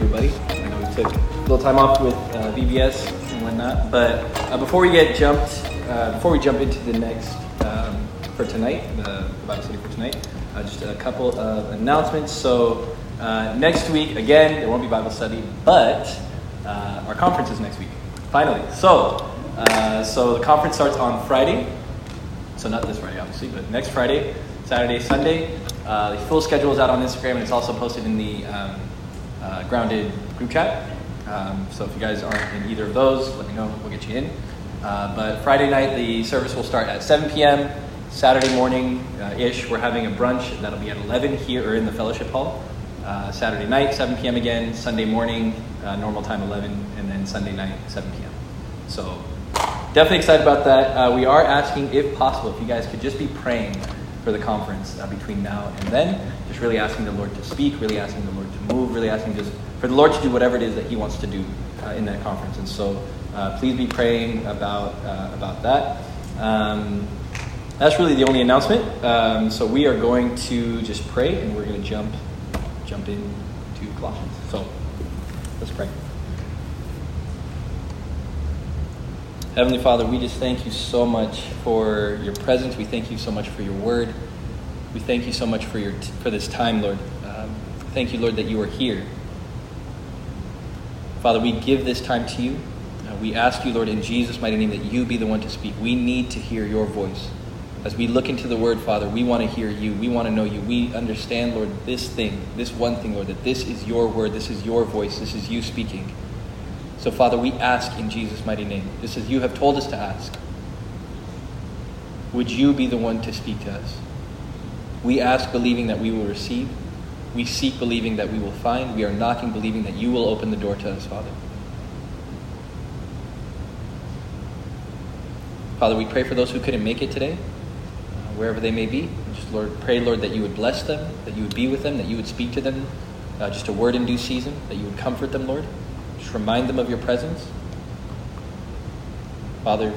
everybody. I know we took a little time off with uh, VBS and whatnot, but uh, before we get jumped, uh, before we jump into the next um, for tonight, the Bible study for tonight, uh, just a couple of announcements. So uh, next week, again, there won't be Bible study, but uh, our conference is next week. Finally, so so the conference starts on Friday. So not this Friday, obviously, but next Friday, Saturday, Sunday. The full schedule is out on Instagram, and it's also posted in the um, uh, Grounded group chat. Um, so if you guys aren't in either of those, let me know. We'll get you in. Uh, but Friday night, the service will start at 7 p.m. Saturday morning uh, ish, we're having a brunch that'll be at 11 here or in the fellowship hall. Uh, Saturday night, 7 p.m. again. Sunday morning, uh, normal time 11, and then Sunday night, 7 p.m. So definitely excited about that. Uh, we are asking, if possible, if you guys could just be praying for the conference uh, between now and then. Just really asking the Lord to speak, really asking the Lord move, really asking just for the Lord to do whatever it is that He wants to do uh, in that conference. And so, uh, please be praying about uh, about that. Um, that's really the only announcement. Um, so we are going to just pray, and we're going to jump jump into Colossians. So let's pray. Heavenly Father, we just thank you so much for your presence. We thank you so much for your word. We thank you so much for your for this time, Lord. Thank you, Lord, that you are here. Father, we give this time to you. Uh, we ask you, Lord, in Jesus' mighty name, that you be the one to speak. We need to hear your voice. As we look into the word, Father, we want to hear you. We want to know you. We understand, Lord, this thing, this one thing, Lord, that this is your word, this is your voice, this is you speaking. So, Father, we ask in Jesus' mighty name, just as you have told us to ask, would you be the one to speak to us? We ask believing that we will receive. We seek believing that we will find. We are knocking believing that you will open the door to us, Father. Father, we pray for those who couldn't make it today, uh, wherever they may be. Just, Lord, pray, Lord, that you would bless them, that you would be with them, that you would speak to them, uh, just a word in due season, that you would comfort them, Lord. Just remind them of your presence. Father,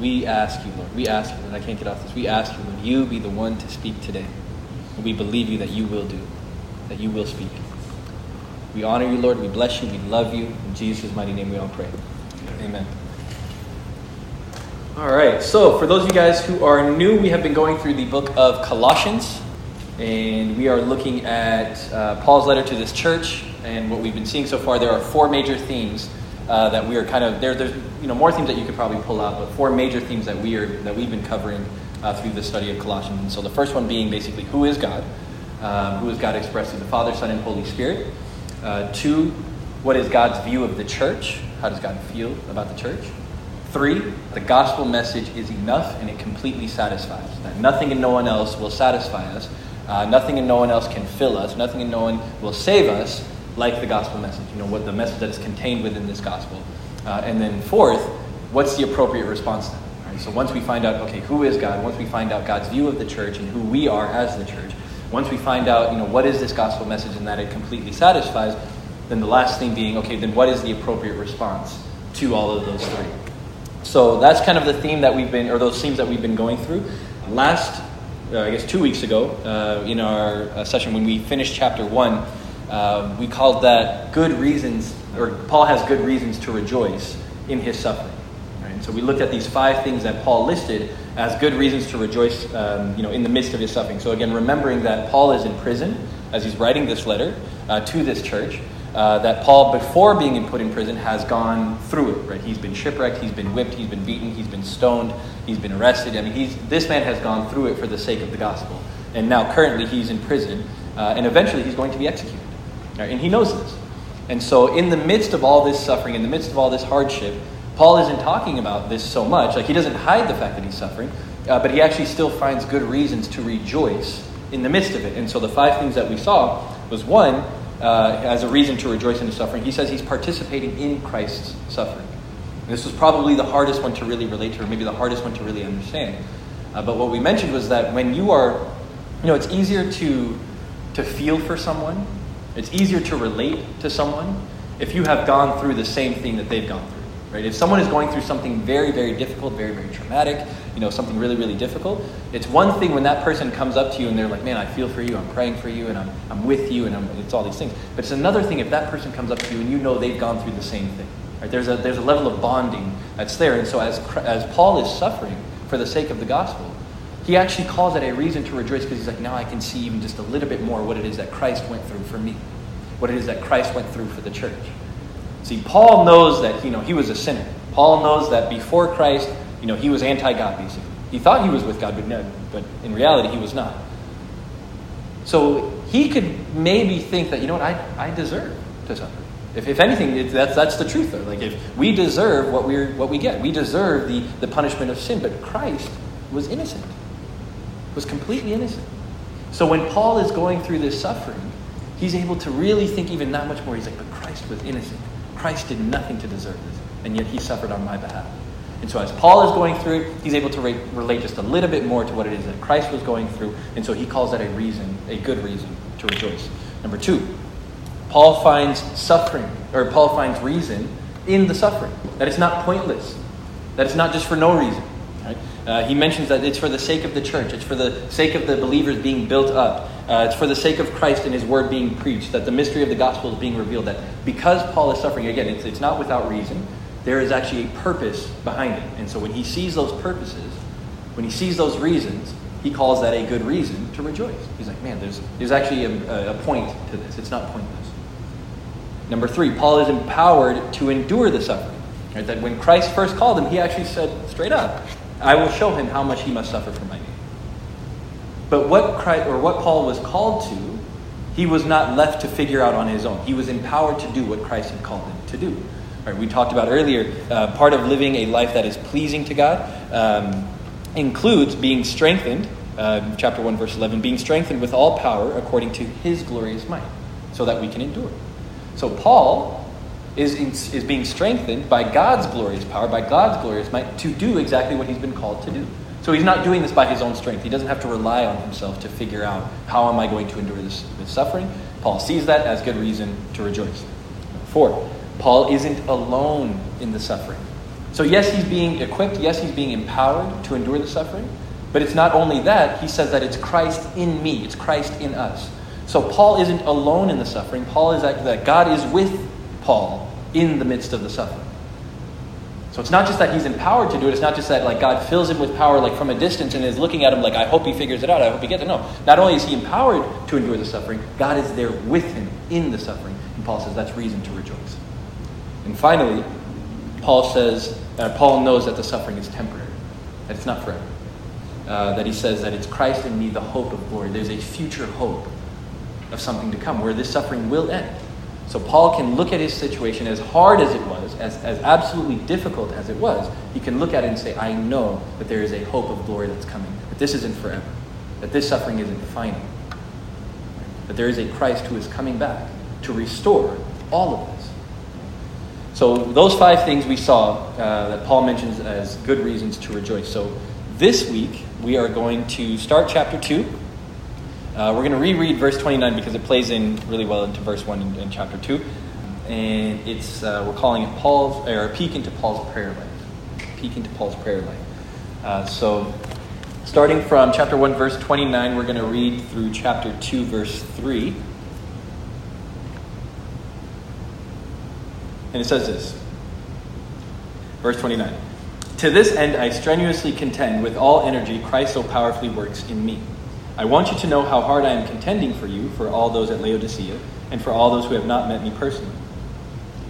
we ask you, Lord, we ask you, and I can't get off this, we ask you, Lord, you be the one to speak today. And we believe you that you will do, that you will speak. We honor you, Lord, we bless you, we love you. In Jesus' mighty name we all pray. Amen. All right, so for those of you guys who are new, we have been going through the book of Colossians, and we are looking at uh, Paul's letter to this church. And what we've been seeing so far, there are four major themes uh, that we are kind of there. There's you know more themes that you could probably pull out, but four major themes that we are that we've been covering uh, through the study of Colossians. And so the first one being basically who is God, um, who is God expressed as the Father, Son, and Holy Spirit. Uh, two, what is God's view of the church? How does God feel about the church? Three, the gospel message is enough and it completely satisfies. That nothing and no one else will satisfy us. Uh, nothing and no one else can fill us. Nothing and no one will save us like the gospel message. You know, what the message that is contained within this gospel. Uh, and then fourth, what's the appropriate response then? Right, so once we find out, okay, who is God? Once we find out God's view of the church and who we are as the church, once we find out, you know, what is this gospel message and that it completely satisfies, then the last thing being, okay, then what is the appropriate response to all of those three? So that's kind of the theme that we've been, or those themes that we've been going through. Last, uh, I guess, two weeks ago, uh, in our uh, session when we finished chapter one, uh, we called that "good reasons," or Paul has good reasons to rejoice in his suffering. So we looked at these five things that Paul listed as good reasons to rejoice, um, you know, in the midst of his suffering. So again, remembering that Paul is in prison as he's writing this letter uh, to this church. Uh, that Paul, before being put in prison, has gone through it. Right? He's been shipwrecked, he's been whipped, he's been beaten, he's been stoned, he's been arrested. I mean, this man has gone through it for the sake of the gospel. And now, currently, he's in prison, uh, and eventually, he's going to be executed. Right? And he knows this. And so, in the midst of all this suffering, in the midst of all this hardship, Paul isn't talking about this so much. Like, he doesn't hide the fact that he's suffering, uh, but he actually still finds good reasons to rejoice in the midst of it. And so, the five things that we saw was one, uh, as a reason to rejoice in his suffering. He says he's participating in Christ's suffering. And this was probably the hardest one to really relate to, or maybe the hardest one to really understand. Uh, but what we mentioned was that when you are, you know, it's easier to to feel for someone. It's easier to relate to someone if you have gone through the same thing that they've gone through. Right? If someone is going through something very, very difficult, very, very traumatic, you know, something really, really difficult, it's one thing when that person comes up to you and they're like, man, I feel for you, I'm praying for you, and I'm, I'm with you, and I'm, it's all these things. But it's another thing if that person comes up to you and you know they've gone through the same thing. Right? There's, a, there's a level of bonding that's there. And so as, as Paul is suffering for the sake of the gospel, he actually calls it a reason to rejoice because he's like, now I can see even just a little bit more what it is that Christ went through for me, what it is that Christ went through for the church. See, Paul knows that you know he was a sinner. Paul knows that before Christ, you know, he was anti-God basically. He thought he was with God, but no, but in reality he was not. So he could maybe think that, you know what, I, I deserve to suffer. If, if anything, it, that's, that's the truth though. Like if we deserve what we're what we get. We deserve the, the punishment of sin, but Christ was innocent. Was completely innocent. So when Paul is going through this suffering, he's able to really think even that much more. He's like, but Christ was innocent. Christ did nothing to deserve this, and yet he suffered on my behalf. And so, as Paul is going through he's able to re- relate just a little bit more to what it is that Christ was going through, and so he calls that a reason, a good reason to rejoice. Number two, Paul finds suffering, or Paul finds reason in the suffering, that it's not pointless, that it's not just for no reason. Right? Uh, he mentions that it's for the sake of the church, it's for the sake of the believers being built up, uh, it's for the sake of Christ and his word being preached, that the mystery of the gospel is being revealed. That because Paul is suffering, again, it's, it's not without reason, there is actually a purpose behind it. And so when he sees those purposes, when he sees those reasons, he calls that a good reason to rejoice. He's like, man, there's, there's actually a, a point to this. It's not pointless. Number three, Paul is empowered to endure the suffering. Right? That when Christ first called him, he actually said straight up, I will show him how much he must suffer for my. But what Christ, or what Paul was called to, he was not left to figure out on his own. He was empowered to do what Christ had called him to do. Right, we talked about earlier, uh, part of living a life that is pleasing to God um, includes being strengthened, uh, chapter 1, verse 11, being strengthened with all power according to his glorious might, so that we can endure. So Paul is, in, is being strengthened by God's glorious power, by God's glorious might, to do exactly what he's been called to do. So he's not doing this by his own strength. He doesn't have to rely on himself to figure out how am I going to endure this, this suffering. Paul sees that as good reason to rejoice. Four, Paul isn't alone in the suffering. So yes, he's being equipped, yes, he's being empowered to endure the suffering, but it's not only that, he says that it's Christ in me, it's Christ in us. So Paul isn't alone in the suffering. Paul is that God is with Paul in the midst of the suffering. It's not just that he's empowered to do it. It's not just that like God fills him with power like from a distance and is looking at him like I hope he figures it out. I hope he gets it. No. Not only is he empowered to endure the suffering, God is there with him in the suffering. And Paul says that's reason to rejoice. And finally, Paul says uh, Paul knows that the suffering is temporary, that it's not forever. Uh, that he says that it's Christ in me, the hope of glory. There's a future hope of something to come where this suffering will end. So Paul can look at his situation as hard as it was, as, as absolutely difficult as it was. He can look at it and say, I know that there is a hope of glory that's coming, that this isn't forever, that this suffering isn't final, that there is a Christ who is coming back to restore all of this. So those five things we saw uh, that Paul mentions as good reasons to rejoice. So this week we are going to start chapter 2 uh, we're going to reread verse 29 because it plays in really well into verse 1 in, in chapter 2. And it's, uh, we're calling it Paul's, or a peek into Paul's prayer life. Peek into Paul's prayer life. Uh, so, starting from chapter 1, verse 29, we're going to read through chapter 2, verse 3. And it says this Verse 29 To this end I strenuously contend with all energy Christ so powerfully works in me. I want you to know how hard I am contending for you, for all those at Laodicea, and for all those who have not met me personally.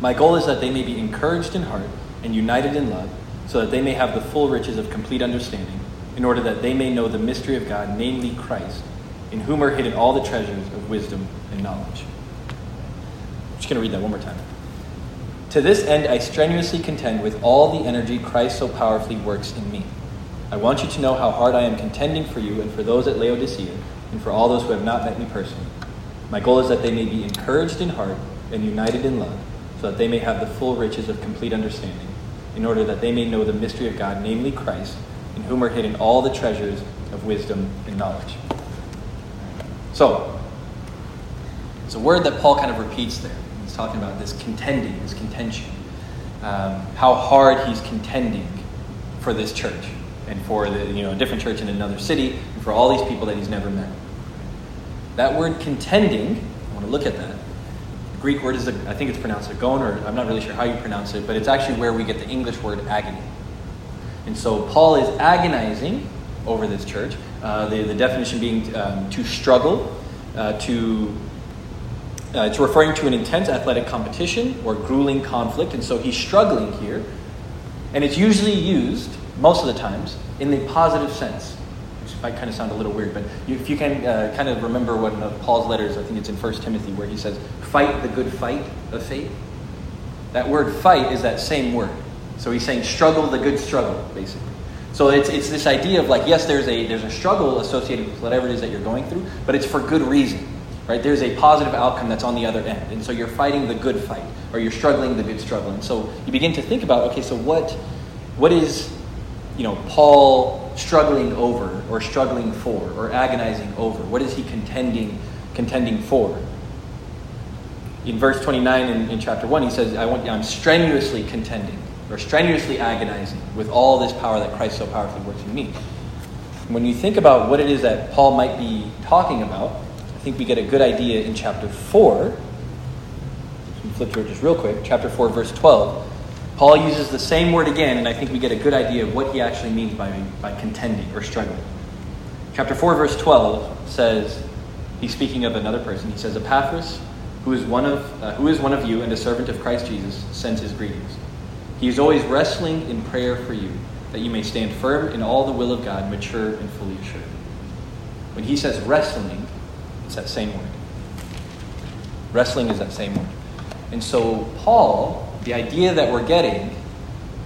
My goal is that they may be encouraged in heart and united in love, so that they may have the full riches of complete understanding, in order that they may know the mystery of God, namely Christ, in whom are hidden all the treasures of wisdom and knowledge. I'm just going to read that one more time. To this end, I strenuously contend with all the energy Christ so powerfully works in me. I want you to know how hard I am contending for you and for those at Laodicea and for all those who have not met me personally. My goal is that they may be encouraged in heart and united in love, so that they may have the full riches of complete understanding, in order that they may know the mystery of God, namely Christ, in whom are hidden all the treasures of wisdom and knowledge. So, it's a word that Paul kind of repeats there. He's talking about this contending, this contention. um, how hard he's contending for this church and for the you know a different church in another city and for all these people that he's never met. That word contending, I want to look at that. The Greek word is, a, I think it's pronounced agon, or I'm not really sure how you pronounce it, but it's actually where we get the English word agony. And so Paul is agonizing over this church. Uh, the, the definition being um, to struggle, uh, to uh, it's referring to an intense athletic competition or grueling conflict, and so he's struggling here. And it's usually used, most of the times, in the positive sense, which might kind of sound a little weird, but you, if you can uh, kind of remember one of Paul's letters, I think it's in 1 Timothy, where he says, Fight the good fight of faith. That word fight is that same word. So he's saying struggle the good struggle, basically. So it's, it's this idea of like, yes, there's a, there's a struggle associated with whatever it is that you're going through, but it's for good reason. Right? There's a positive outcome that's on the other end. And so you're fighting the good fight, or you're struggling the good struggle. And so you begin to think about, okay, so what, what is, you know, Paul struggling over, or struggling for, or agonizing over? What is he contending, contending for? In verse 29 in, in chapter 1, he says, I want, I'm strenuously contending, or strenuously agonizing with all this power that Christ so powerfully works in me. When you think about what it is that Paul might be talking about, I think we get a good idea in chapter 4. flip to it just real quick. Chapter 4, verse 12. Paul uses the same word again, and I think we get a good idea of what he actually means by, by contending or struggling. Chapter 4, verse 12 says, he's speaking of another person. He says, Epaphras, who is one of, uh, who is one of you and a servant of Christ Jesus, sends his greetings. He is always wrestling in prayer for you, that you may stand firm in all the will of God, mature and fully assured. When he says wrestling, it's that same word. Wrestling is that same word. And so, Paul, the idea that we're getting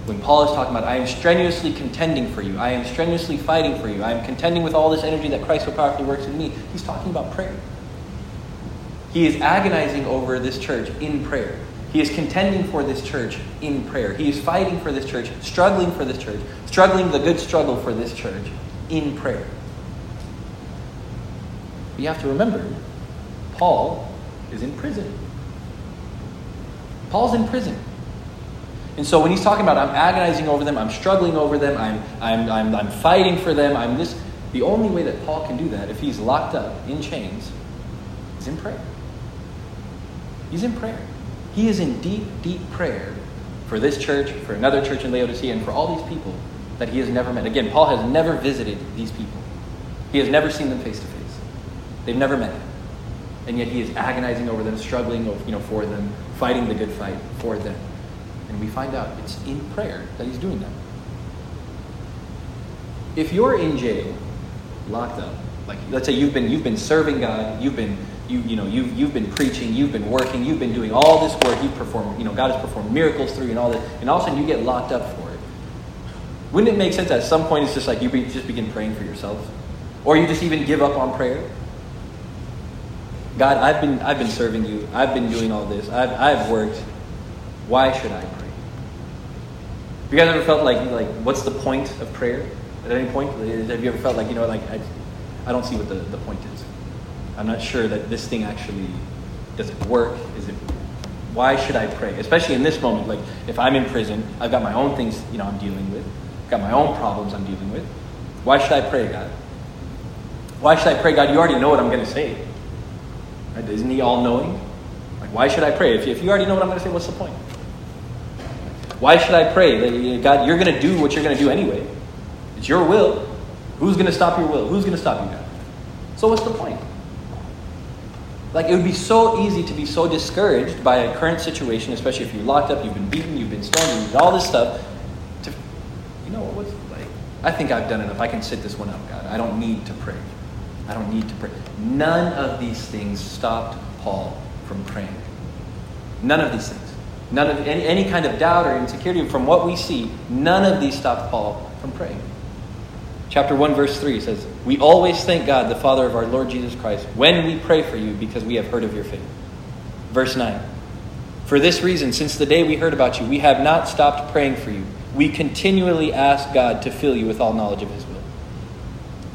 when Paul is talking about, I am strenuously contending for you, I am strenuously fighting for you, I am contending with all this energy that Christ so powerfully works in me, he's talking about prayer. He is agonizing over this church in prayer. He is contending for this church in prayer. He is fighting for this church, struggling for this church, struggling the good struggle for this church in prayer you have to remember, Paul is in prison. Paul's in prison. And so when he's talking about, I'm agonizing over them, I'm struggling over them, I'm, I'm, I'm, I'm fighting for them, I'm this, the only way that Paul can do that, if he's locked up in chains, is in prayer. He's in prayer. He is in deep, deep prayer for this church, for another church in Laodicea, and for all these people that he has never met. Again, Paul has never visited these people, he has never seen them face to face. They've never met him. And yet he is agonizing over them, struggling you know, for them, fighting the good fight for them. And we find out it's in prayer that he's doing that. If you're in jail, locked up, like let's say you've been you've been serving God, you've been you you know you've you've been preaching, you've been working, you've been doing all this work, you've performed, you know, God has performed miracles through you and all that, and all of a sudden you get locked up for it. Wouldn't it make sense at some point it's just like you be, just begin praying for yourself? Or you just even give up on prayer? God, I've been, I've been serving you. I've been doing all this. I've, I've worked. Why should I pray? Have you guys ever felt like, like, what's the point of prayer? At any point, have you ever felt like, you know, like, I, I don't see what the, the point is. I'm not sure that this thing actually, does it work? Is it, why should I pray? Especially in this moment, like, if I'm in prison, I've got my own things, you know, I'm dealing with. I've got my own problems I'm dealing with. Why should I pray, God? Why should I pray, God? You already know what I'm going to say. Right? Isn't he all knowing? Like, why should I pray? If you, if you already know what I'm going to say, what's the point? Why should I pray? God, you're going to do what you're going to do anyway. It's your will. Who's going to stop your will? Who's going to stop you, God? So, what's the point? Like, it would be so easy to be so discouraged by a current situation, especially if you're locked up, you've been beaten, you've been stoned, you've done all this stuff. To, you know, what's like, I think I've done enough. I can sit this one out, God. I don't need to pray. I don't need to pray. None of these things stopped Paul from praying. None of these things. None of any, any kind of doubt or insecurity from what we see, none of these stopped Paul from praying. Chapter 1, verse 3 says, We always thank God, the Father of our Lord Jesus Christ, when we pray for you because we have heard of your faith. Verse 9 For this reason, since the day we heard about you, we have not stopped praying for you. We continually ask God to fill you with all knowledge of his will.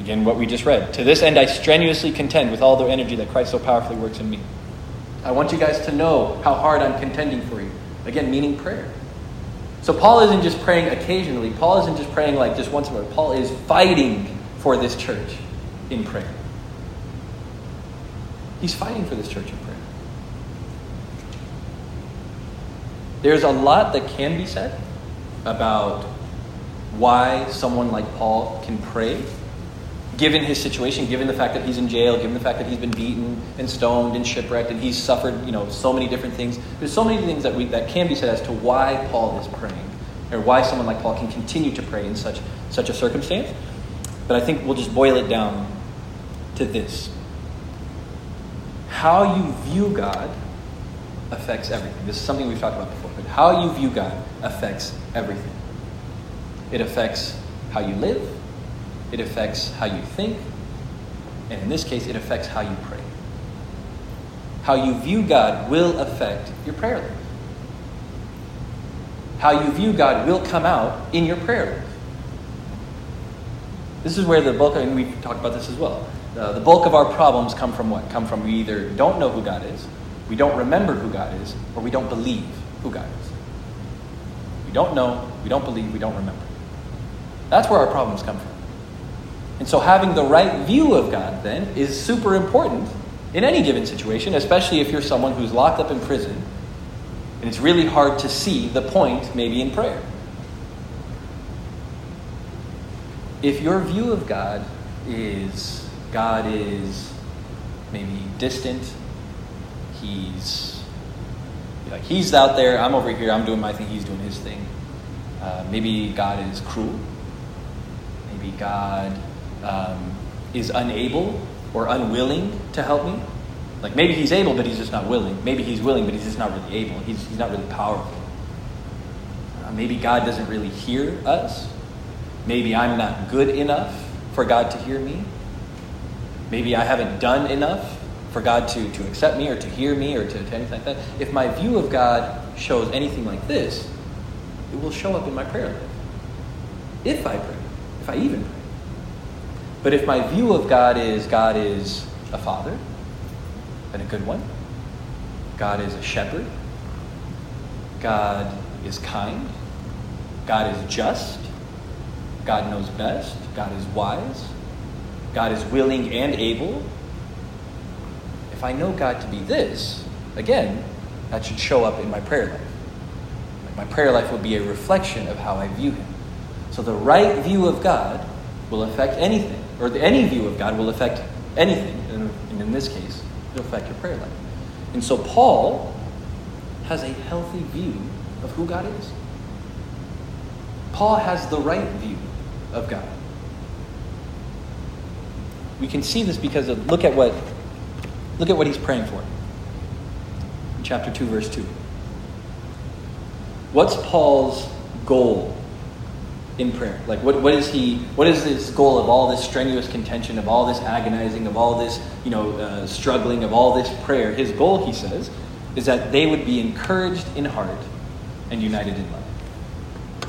Again, what we just read. To this end, I strenuously contend with all the energy that Christ so powerfully works in me. I want you guys to know how hard I'm contending for you. Again, meaning prayer. So Paul isn't just praying occasionally. Paul isn't just praying like just once a month. Paul is fighting for this church in prayer. He's fighting for this church in prayer. There's a lot that can be said about why someone like Paul can pray, given his situation, given the fact that he's in jail, given the fact that he's been beaten and stoned and shipwrecked, and he's suffered, you know, so many different things. There's so many things that we that can be said as to why Paul is praying, or why someone like Paul can continue to pray in such such a circumstance. But I think we'll just boil it down to this: how you view God affects everything. This is something we've talked about before, but how you view God affects everything. It affects how you live, it affects how you think, and in this case, it affects how you pray. How you view God will affect your prayer life. How you view God will come out in your prayer life. This is where the bulk, and we've talked about this as well. Uh, the bulk of our problems come from what? Come from we either don't know who God is, we don't remember who God is, or we don't believe who God is. We don't know, we don't believe, we don't remember. That's where our problems come from. And so having the right view of God then is super important in any given situation, especially if you're someone who's locked up in prison and it's really hard to see the point maybe in prayer. If your view of God is God is maybe distant, he's like he's out there, I'm over here, I'm doing my thing, he's doing his thing. Uh, maybe God is cruel. Maybe God um, is unable or unwilling to help me. Like maybe he's able, but he's just not willing. Maybe he's willing, but he's just not really able. He's, he's not really powerful. Uh, maybe God doesn't really hear us. Maybe I'm not good enough for God to hear me. Maybe I haven't done enough for God to, to accept me or to hear me or to, to anything like that. If my view of God shows anything like this, it will show up in my prayer life. If I pray, if I even pray. But if my view of God is God is a father, and a good one, God is a shepherd, God is kind, God is just, God knows best, God is wise, God is willing and able. If I know God to be this, again, that should show up in my prayer life. My prayer life will be a reflection of how I view Him. So the right view of God will affect anything, or the, any view of God will affect anything. And, and in this case, it'll affect your prayer life. And so Paul has a healthy view of who God is. Paul has the right view of God. We can see this because of, look at what look at what he's praying for. Chapter 2 verse 2. What's Paul's goal in prayer? Like what, what is he what is his goal of all this strenuous contention, of all this agonizing, of all this, you know, uh, struggling, of all this prayer? His goal, he says, is that they would be encouraged in heart and united in love.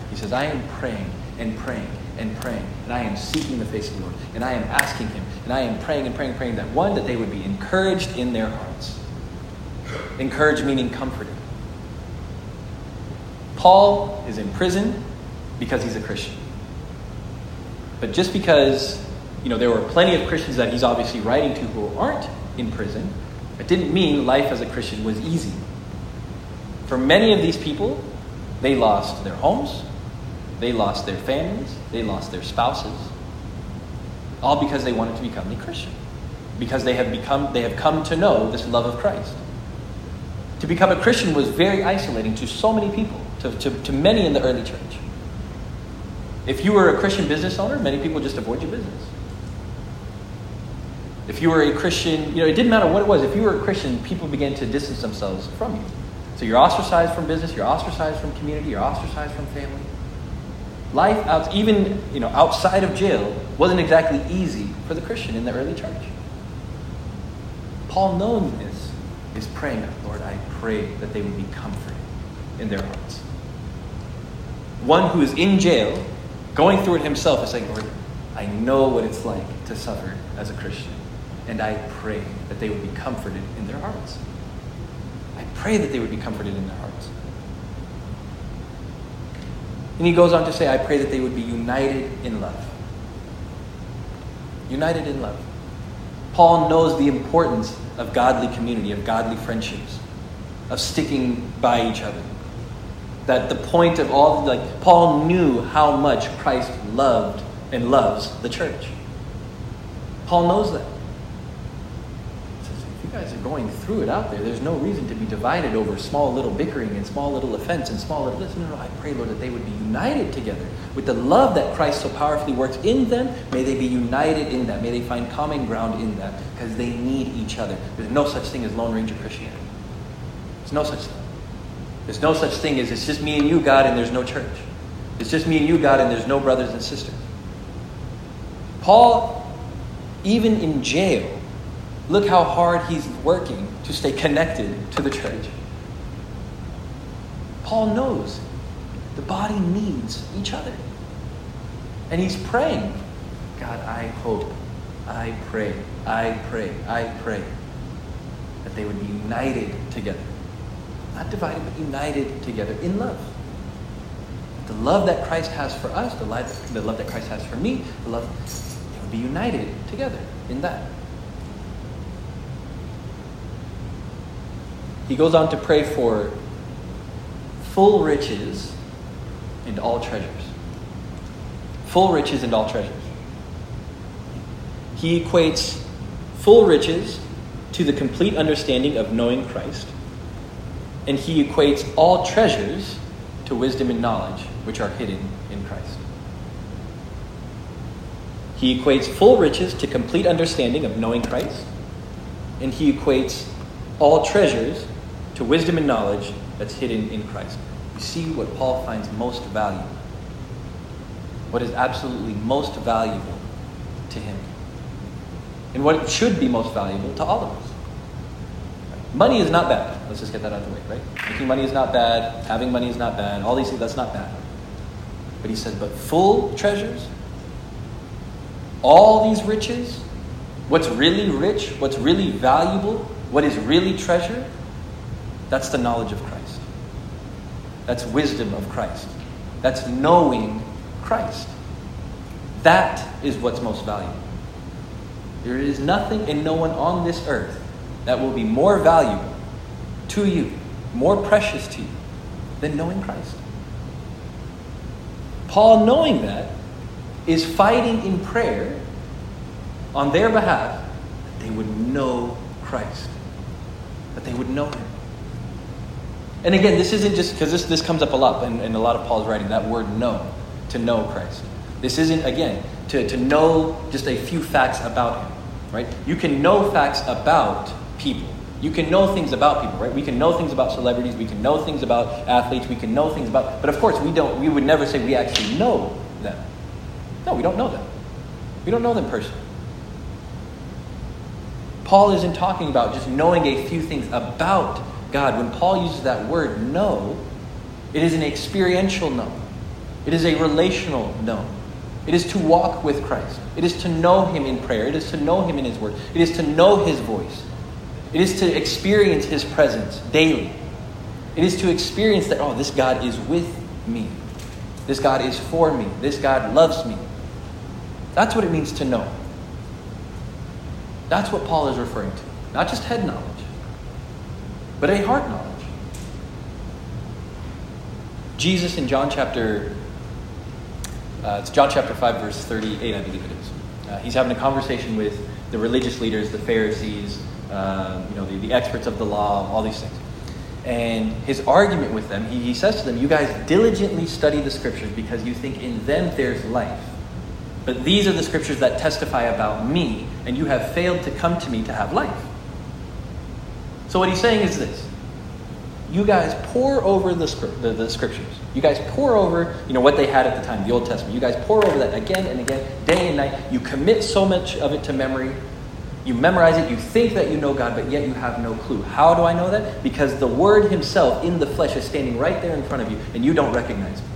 He says, I am praying and praying and praying, and I am seeking the face of the Lord, and I am asking Him, and I am praying and praying and praying that one, that they would be encouraged in their hearts. Encouraged meaning comforted. Paul is in prison because he's a Christian. But just because, you know, there were plenty of Christians that he's obviously writing to who aren't in prison, it didn't mean life as a Christian was easy. For many of these people, they lost their homes, they lost their families, they lost their spouses, all because they wanted to become a Christian. Because they have become they have come to know this love of Christ. To become a Christian was very isolating to so many people, to, to, to many in the early church. If you were a Christian business owner, many people just avoid your business. If you were a Christian, you know, it didn't matter what it was. If you were a Christian, people began to distance themselves from you. So you're ostracized from business, you're ostracized from community, you're ostracized from family. Life out, even you know, outside of jail wasn't exactly easy for the Christian in the early church. Paul, knowing this, is praying, Lord, I pray that they would be comforted in their hearts. One who is in jail, going through it himself, is saying, Lord, I know what it's like to suffer as a Christian, and I pray that they would be comforted in their hearts. I pray that they would be comforted in their hearts. And he goes on to say, I pray that they would be united in love. United in love. Paul knows the importance of godly community, of godly friendships, of sticking by each other. That the point of all, like, Paul knew how much Christ loved and loves the church. Paul knows that So you guys are going through it out there. There's no reason to be divided over small little bickering and small little offense and small little this. No, no, I pray, Lord, that they would be united together with the love that Christ so powerfully works in them. May they be united in that. May they find common ground in that because they need each other. There's no such thing as Lone Ranger Christianity. There's no such thing. There's no such thing as it's just me and you, God, and there's no church. It's just me and you, God, and there's no brothers and sisters. Paul, even in jail, Look how hard he's working to stay connected to the church. Paul knows the body needs each other. And he's praying God, I hope, I pray, I pray, I pray that they would be united together. Not divided, but united together in love. The love that Christ has for us, the love, the love that Christ has for me, the love, they would be united together in that. He goes on to pray for full riches and all treasures. Full riches and all treasures. He equates full riches to the complete understanding of knowing Christ, and he equates all treasures to wisdom and knowledge, which are hidden in Christ. He equates full riches to complete understanding of knowing Christ, and he equates all treasures to wisdom and knowledge that's hidden in Christ. You see what Paul finds most valuable. What is absolutely most valuable to him. And what should be most valuable to all of us. Money is not bad. Let's just get that out of the way, right? Making money is not bad. Having money is not bad. All these things, that's not bad. But he says, but full treasures, all these riches, what's really rich, what's really valuable, what is really treasure, that's the knowledge of Christ. That's wisdom of Christ. That's knowing Christ. That is what's most valuable. There is nothing and no one on this earth that will be more valuable to you, more precious to you, than knowing Christ. Paul, knowing that, is fighting in prayer on their behalf that they would know Christ, that they would know Him. And again, this isn't just because this, this comes up a lot in, in a lot of Paul's writing, that word know, to know Christ. This isn't, again, to, to know just a few facts about him, right? You can know facts about people. You can know things about people, right? We can know things about celebrities, we can know things about athletes, we can know things about, but of course, we don't, we would never say we actually know them. No, we don't know them. We don't know them personally. Paul isn't talking about just knowing a few things about God. When Paul uses that word know, it is an experiential know, it is a relational know. It is to walk with Christ. It is to know Him in prayer. It is to know Him in His Word. It is to know His voice. It is to experience His presence daily. It is to experience that, oh, this God is with me. This God is for me. This God loves me. That's what it means to know. That's what Paul is referring to. Not just head knowledge but a heart knowledge. Jesus in John chapter, uh, it's John chapter 5, verse 38, I believe it is. Uh, he's having a conversation with the religious leaders, the Pharisees, uh, you know, the, the, experts of the law, all these things. And his argument with them, he, he says to them, You guys diligently study the scriptures because you think in them there's life. But these are the scriptures that testify about me, and you have failed to come to me to have life. So what he's saying is this. You guys pore over the, the, the, scriptures. You guys pore over, you know, what they had at the time, the Old Testament. You guys pore over that again and again, day and night. You commit so much of it to memory. You memorize it. You think that you know God, but yet you have no clue. How do I know that? Because the Word Himself in the flesh is standing right there in front of you, and you don't recognize Him.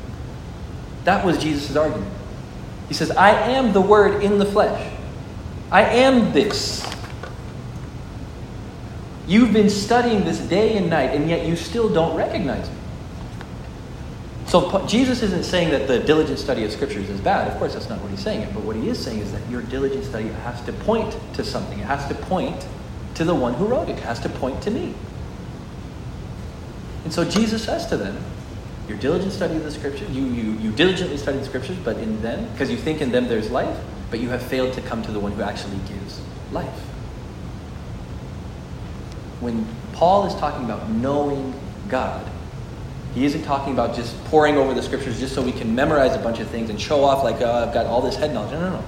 That was Jesus' argument. He says, I am the Word in the flesh. I am this. You've been studying this day and night, and yet you still don't recognize me. So Jesus isn't saying that the diligent study of scriptures is bad. Of course, that's not what he's saying. But what he is saying is that your diligent study has to point to something. It has to point to the one who wrote it. It has to point to me. And so Jesus says to them, your diligent study of the scriptures, you, you, you diligently study the scriptures, but in them, because you think in them there's life, but you have failed to come to the one who actually gives life. When Paul is talking about knowing God, he isn't talking about just poring over the scriptures just so we can memorize a bunch of things and show off, like, oh, I've got all this head knowledge. No, no, no.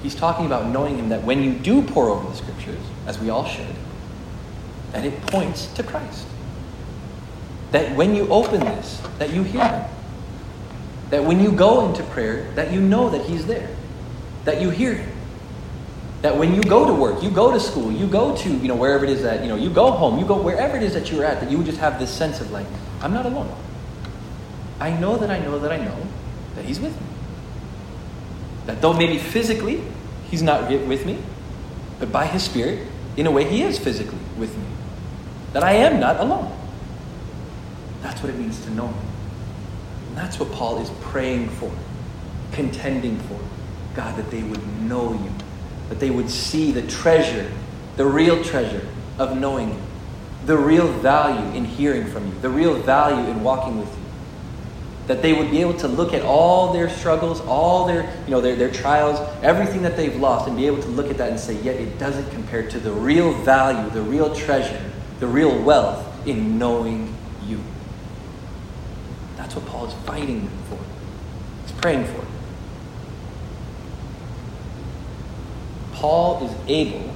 He's talking about knowing Him that when you do pore over the scriptures, as we all should, that it points to Christ. That when you open this, that you hear Him. That when you go into prayer, that you know that He's there. That you hear Him. That when you go to work, you go to school, you go to, you know, wherever it is that, you know, you go home, you go wherever it is that you're at, that you would just have this sense of like, I'm not alone. I know that I know that I know that He's with me. That though maybe physically He's not with me, but by His Spirit, in a way, He is physically with me. That I am not alone. That's what it means to know Him. And that's what Paul is praying for, contending for. God, that they would know you, that they would see the treasure, the real treasure of knowing you, the real value in hearing from you, the real value in walking with you. That they would be able to look at all their struggles, all their, you know, their, their trials, everything that they've lost, and be able to look at that and say, yet it doesn't compare to the real value, the real treasure, the real wealth in knowing you. That's what Paul is fighting for. He's praying for. Paul is able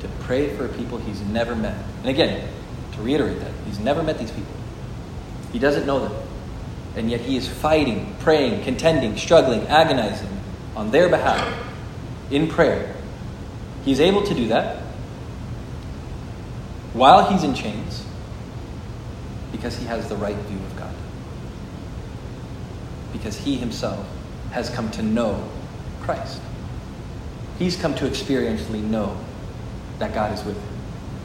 to pray for people he's never met. And again, to reiterate that, he's never met these people. He doesn't know them. And yet he is fighting, praying, contending, struggling, agonizing on their behalf in prayer. He's able to do that while he's in chains because he has the right view of God. Because he himself has come to know Christ. He's come to experientially know that God is with him.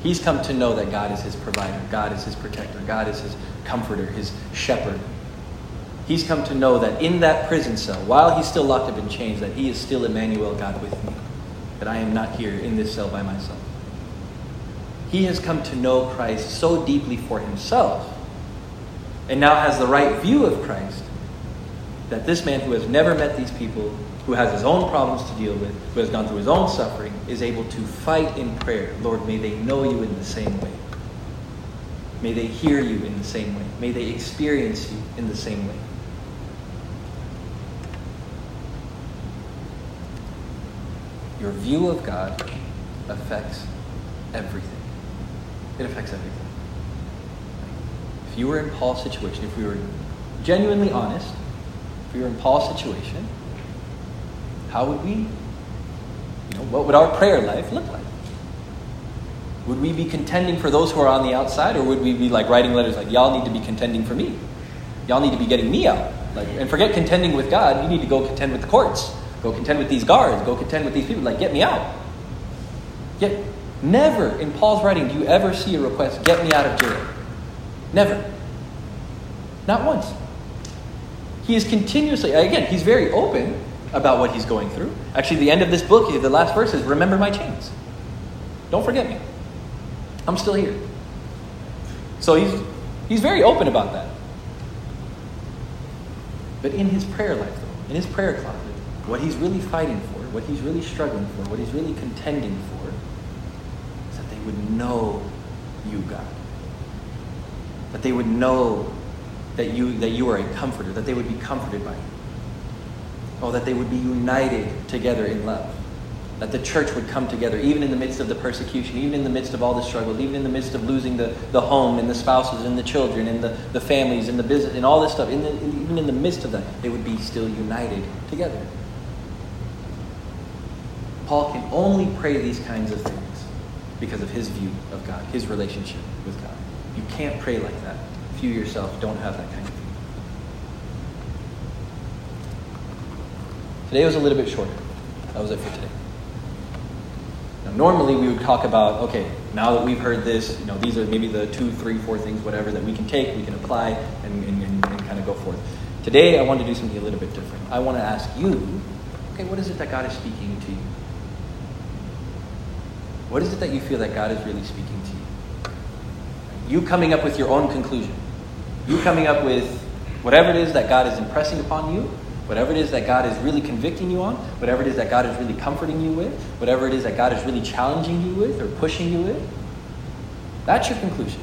He's come to know that God is his provider, God is his protector, God is his comforter, his shepherd. He's come to know that in that prison cell, while he's still locked up in chains, that he is still Emmanuel, God with me. That I am not here in this cell by myself. He has come to know Christ so deeply for himself, and now has the right view of Christ, that this man who has never met these people who has his own problems to deal with, who has gone through his own suffering, is able to fight in prayer. Lord, may they know you in the same way. May they hear you in the same way. May they experience you in the same way. Your view of God affects everything. It affects everything. If you were in Paul's situation, if we were genuinely honest, if we were in Paul's situation, how would we, you know, what would our prayer life look like? Would we be contending for those who are on the outside, or would we be like writing letters like, y'all need to be contending for me? Y'all need to be getting me out. Like, and forget contending with God, you need to go contend with the courts. Go contend with these guards. Go contend with these people. Like, get me out. Yet, never in Paul's writing do you ever see a request, get me out of jail. Never. Not once. He is continuously, again, he's very open about what he's going through. Actually, the end of this book, the last verse is Remember my chains. Don't forget me. I'm still here. So he's, he's very open about that. But in his prayer life, though, in his prayer closet, what he's really fighting for, what he's really struggling for, what he's really contending for, is that they would know you, God. That they would know that you, that you are a comforter, that they would be comforted by you. Oh, that they would be united together in love. That the church would come together, even in the midst of the persecution, even in the midst of all the struggles, even in the midst of losing the, the home and the spouses and the children and the, the families and the business and all this stuff. In the, in, even in the midst of that, they would be still united together. Paul can only pray these kinds of things because of his view of God, his relationship with God. You can't pray like that if you yourself don't have that kind of view. Today was a little bit shorter. That was it for today. Now, normally we would talk about, okay, now that we've heard this, you know, these are maybe the two, three, four things, whatever, that we can take, we can apply, and, and, and, and kind of go forth. Today, I want to do something a little bit different. I want to ask you, okay, what is it that God is speaking to you? What is it that you feel that God is really speaking to you? You coming up with your own conclusion. You coming up with whatever it is that God is impressing upon you, whatever it is that God is really convicting you on, whatever it is that God is really comforting you with, whatever it is that God is really challenging you with or pushing you with. That's your conclusion.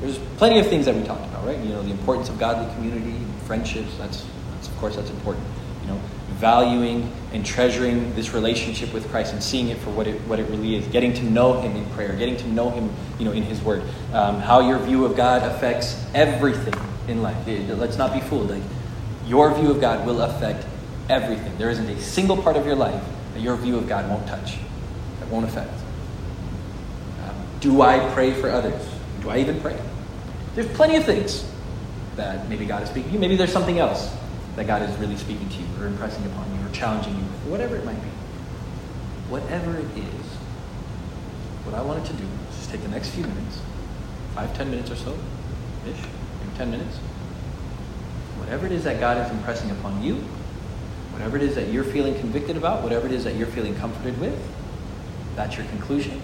There's plenty of things that we talked about, right? You know, the importance of godly community, friendships. That's, that's of course, that's important. You know, valuing and treasuring this relationship with Christ and seeing it for what it, what it really is, getting to know Him in prayer, getting to know Him you know, in His Word, um, how your view of God affects everything in life. let's not be fooled. Like, your view of God will affect everything. There isn't a single part of your life that your view of God won't touch, that won't affect. Um, do I pray for others? Do I even pray? There's plenty of things that maybe God is speaking to you. Maybe there's something else that God is really speaking to you or impressing upon you or challenging you with, whatever it might be. Whatever it is, what I wanted to do is just take the next few minutes, five, ten minutes or so, ish, maybe ten minutes. Whatever it is that God is impressing upon you, whatever it is that you're feeling convicted about, whatever it is that you're feeling comforted with, that's your conclusion.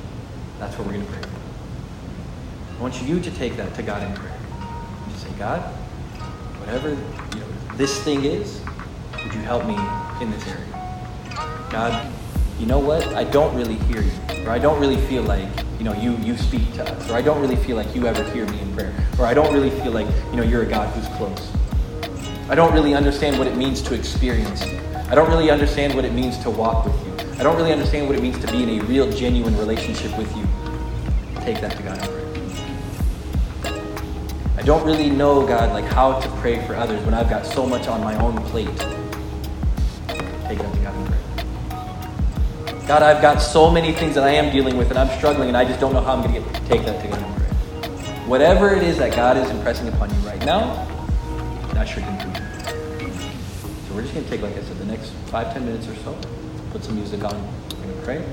That's what we're going to pray. For. I want you to take that to God in prayer. Just say, God, whatever you know, this thing is, would you help me in this area? God, you know what? I don't really hear you. Or I don't really feel like, you know, you, you speak to us. Or I don't really feel like you ever hear me in prayer. Or I don't really feel like, you know, you're a God who's close. I don't really understand what it means to experience you. I don't really understand what it means to walk with you. I don't really understand what it means to be in a real, genuine relationship with you. Take that to God in. I don't really know, God, like how to pray for others when I've got so much on my own plate. Take that to God and pray. God, I've got so many things that I am dealing with and I'm struggling and I just don't know how I'm going to get. Take that to God and pray. Whatever it is that God is impressing upon you right now, So we're just going to take, like I said, the next five, ten minutes or so, put some music on, pray.